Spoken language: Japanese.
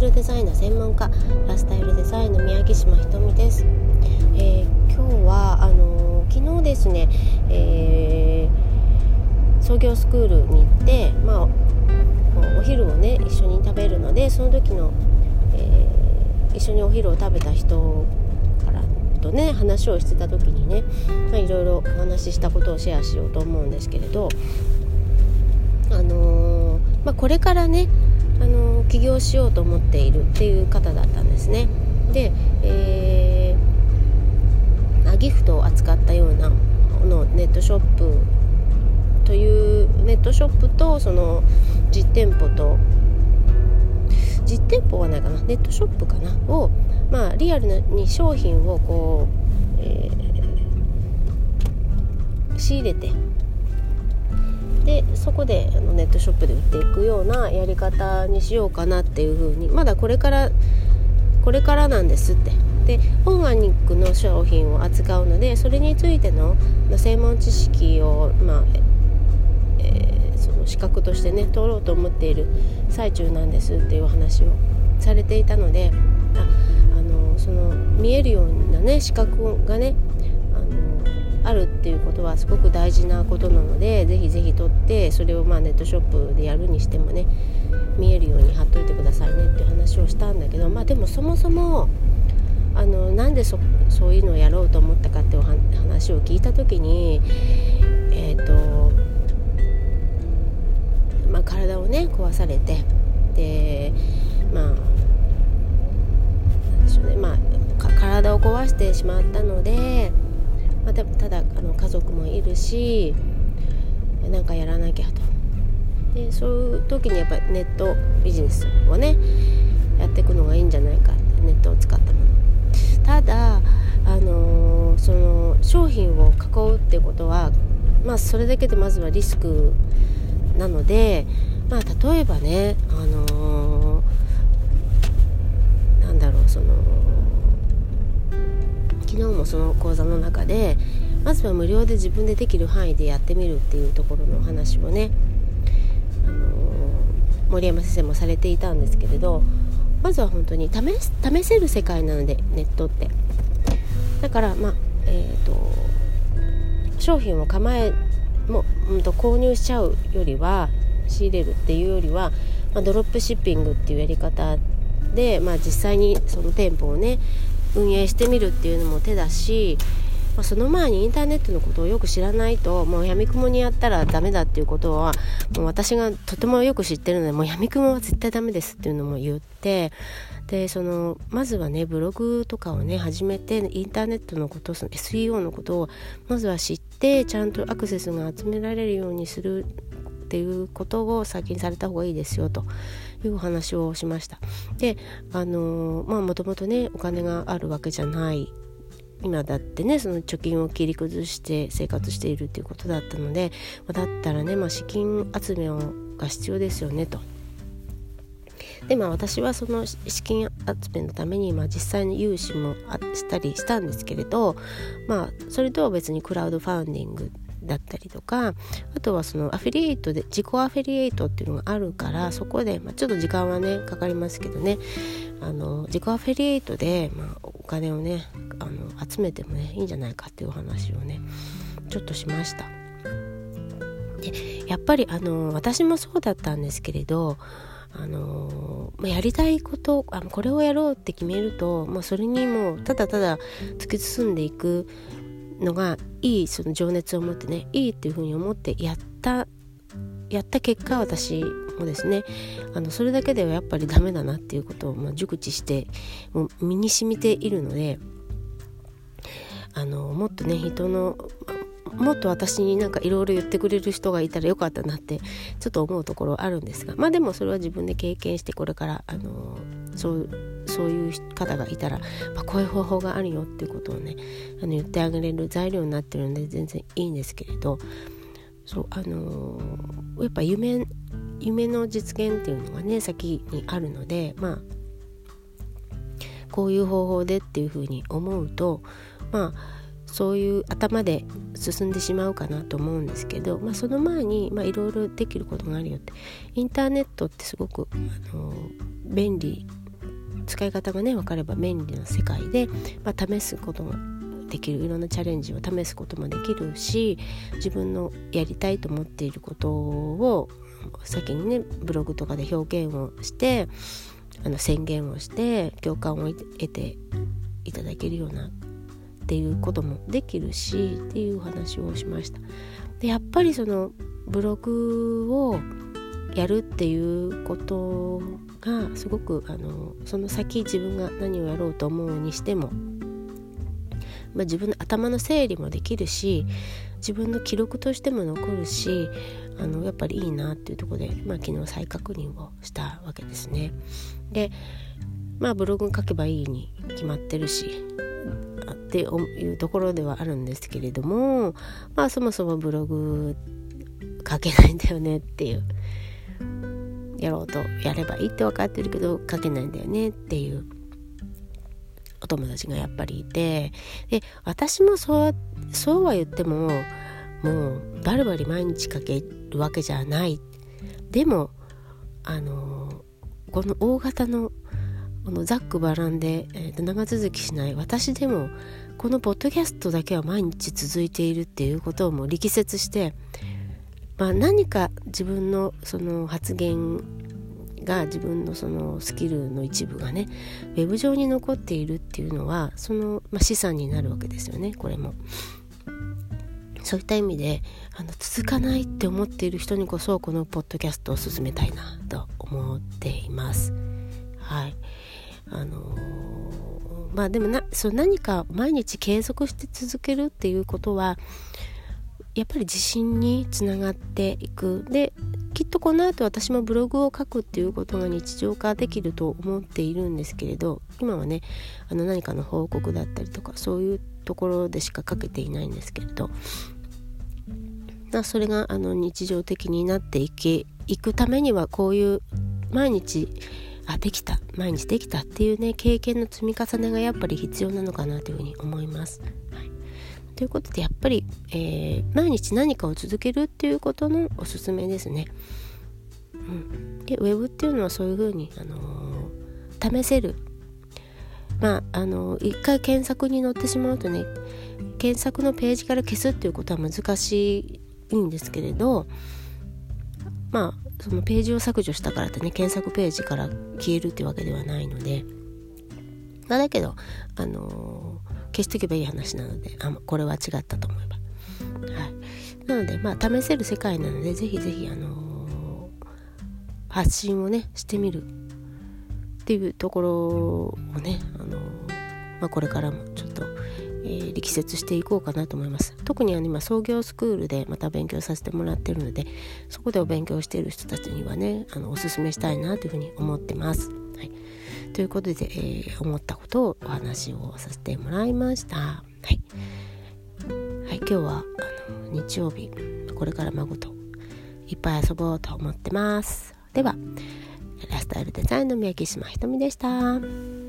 ールデザインの専門家ラスタイルデザインの宮城島ひとみです、えー、今日はあのー、昨日ですね、えー、創業スクールに行って、まあ、お昼をね一緒に食べるのでその時の、え一緒にお昼を食べた人からとね話をしてた時にね、まあ、いろいろお話ししたことをシェアしようと思うんですけれどあのまあ、これからねあの起業しようと思っているっていう方だったんですね。で、えー、ギフトを扱ったようなのネットショップというネットショップとその実店舗と実店舗はないかなネットショップかなを、まあ、リアルに商品をこう、えー、仕入れてでそこであのネットショップで売っていくようなやり方にしようかなっていうふうにまだこれからこれからなんですって。でオーガニックの商品を扱うのでそれについての専門知識を、まあえー、その資格としてね取ろうと思っている最中なんですっていうお話をされていたのでああのその見えるようなね資格がねあるっていうことはすごく大事なことなのでぜひぜひ取ってそれをまあネットショップでやるにしてもね見えるように貼っといてくださいねっていう話をしたんだけどまあでもそもそもあのなんでそそういうのをやろうと思ったかっていう話を聞いた時にえっ、ー、とまあ体をね壊されてでまあなんでしょうねまあ体を壊してしまったのでまあ、でもただあの家族もいるしなんかやらなきゃと。でそういう時にやっぱりネットビジネスをねやっていくのがいいんじゃないかネットを使ったもの。ただあのー、その商品を囲うってことはまあそれだけでまずはリスクなのでまあ例えばねあの昨日もその講座の中でまずは無料で自分でできる範囲でやってみるっていうところのお話をね、あのー、森山先生もされていたんですけれどまずは本当に試試せる世界なのでネットって。だからまあえっ、ー、と商品を構えも、うんと購入しちゃうよりは仕入れるっていうよりは、まあ、ドロップシッピングっていうやり方で、まあ、実際にその店舗をね運営してみるっていうのも手だし、まあ、その前にインターネットのことをよく知らないともうやみくもにやったらダメだっていうことはもう私がとてもよく知ってるのでもうやみくもは絶対ダメですっていうのも言ってでそのまずはねブログとかをね始めてインターネットのことその SEO のことをまずは知ってちゃんとアクセスが集められるようにするっていうことを先にされた方がいいですよというお話をしました。であのまあもともとねお金があるわけじゃない今だってねその貯金を切り崩して生活しているっていうことだったので、まだったらね、まあ、資金集めをが必要ですよねと。でまあ私はその資金集めのために、まあ、実際に融資もしたりしたんですけれどまあそれとは別にクラウドファンディングだったりとかあとはそのアフィリエイトで自己アフィリエイトっていうのがあるからそこで、まあ、ちょっと時間はねかかりますけどねあの自己アフィリエイトで、まあ、お金をねあの集めてもねいいんじゃないかっていうお話をねちょっとしました。でやっぱりあの私もそうだったんですけれどあのま、やりたいことあこれをやろうって決めると、まあ、それにもうただただ突き進んでいくのがいいその情熱を持ってねいいっていうふうに思ってやったやった結果私もですねあのそれだけではやっぱりダメだなっていうことを、まあ、熟知してもう身に染みているのであのもっとね人のもっと私になんかいろいろ言ってくれる人がいたらよかったなってちょっと思うところあるんですがまあでもそれは自分で経験してこれからあのそうそういう方がいたら、まあ、こういう方法があるよっていうことをねあの言ってあげれる材料になってるんで全然いいんですけれどそうあの、やっぱ夢夢の実現っていうのがね先にあるのでまあこういう方法でっていうふうに思うとまあそういう頭で進んでしまうかなと思うんですけど、まあ、その前にいろいろできることがあるよって。インターネットってすごくあの便利使い方がね分かれば便利な世界で、まあ、試すことができる。いろんなチャレンジを試すこともできるし自分のやりたいと思っていることを先にねブログとかで表現をしてあの宣言をして共感を得ていただけるようなっていうこともできるしっていう話をしました。でやっぱりそのブログをやるっていうことがすごくあのその先自分が何をやろうと思うにしても、まあ、自分の頭の整理もできるし自分の記録としても残るしあのやっぱりいいなっていうとこで、まあ、昨日再確認をしたわけですね。でまあブログ書けばいいに決まってるしっていうところではあるんですけれどもまあそもそもブログ書けないんだよねっていうやろうとやればいいって分かってるけど書けないんだよねっていうお友達がやっぱりいてで私もそうそうは言ってももうバリバリ毎日書けるわけじゃない。でもあのこの大型のこのざっくばらんで、えー、と長続きしない私でもこのポッドキャストだけは毎日続いているっていうことをもう力説してまあ、何か自分のその発言が自分のそのスキルの一部がねウェブ上に残っているっていうのはその、まあ、資産になるわけですよねこれも。そういった意味であの続かないって思っている人にこそこのポッドキャストを進めたいなと思っています。はい。あのー、まあでもなそ何か毎日継続して続けるっていうことはやっぱり自信につながっていく。できっとこの後私もブログを書くっていうことが日常化できると思っているんですけれど今はねあの何かの報告だったりとかそういうところでしか書けていないんですけれどそれがあの日常的になっていけいくためにはこういう毎日あできた毎日できたっていうね経験の積み重ねがやっぱり必要なのかなというふうに思います。はいということでやっぱり、えー、毎日何かを続けるっていうことのおすすめですね。うん、でウェブっていうのはそういうふうに、あのー、試せるまああのー、一回検索に載ってしまうとね検索のページから消すっていうことは難しいんですけれどまあそのページを削除したからってね検索ページから消えるってわけではないので、まあ、だけどあのー消しとけばいい話なのであこれは違ったと思えば。はい、なのでまあ試せる世界なのでぜひぜひあのー、発信をねしてみるっていうところをね、あのー、まあ、これからも、ー、力説していこうかなと思います特にあの今創業スクールでまた勉強させてもらってるのでそこでお勉強している人たちにはねあのおすすめしたいなというふうに思ってます。はいということで、えー、思ったことをお話をさせてもらいました。はい、はい、今日はあの日曜日これから孫といっぱい遊ぼうと思ってます。ではラスタイルデザインの宮城島ひとみでした。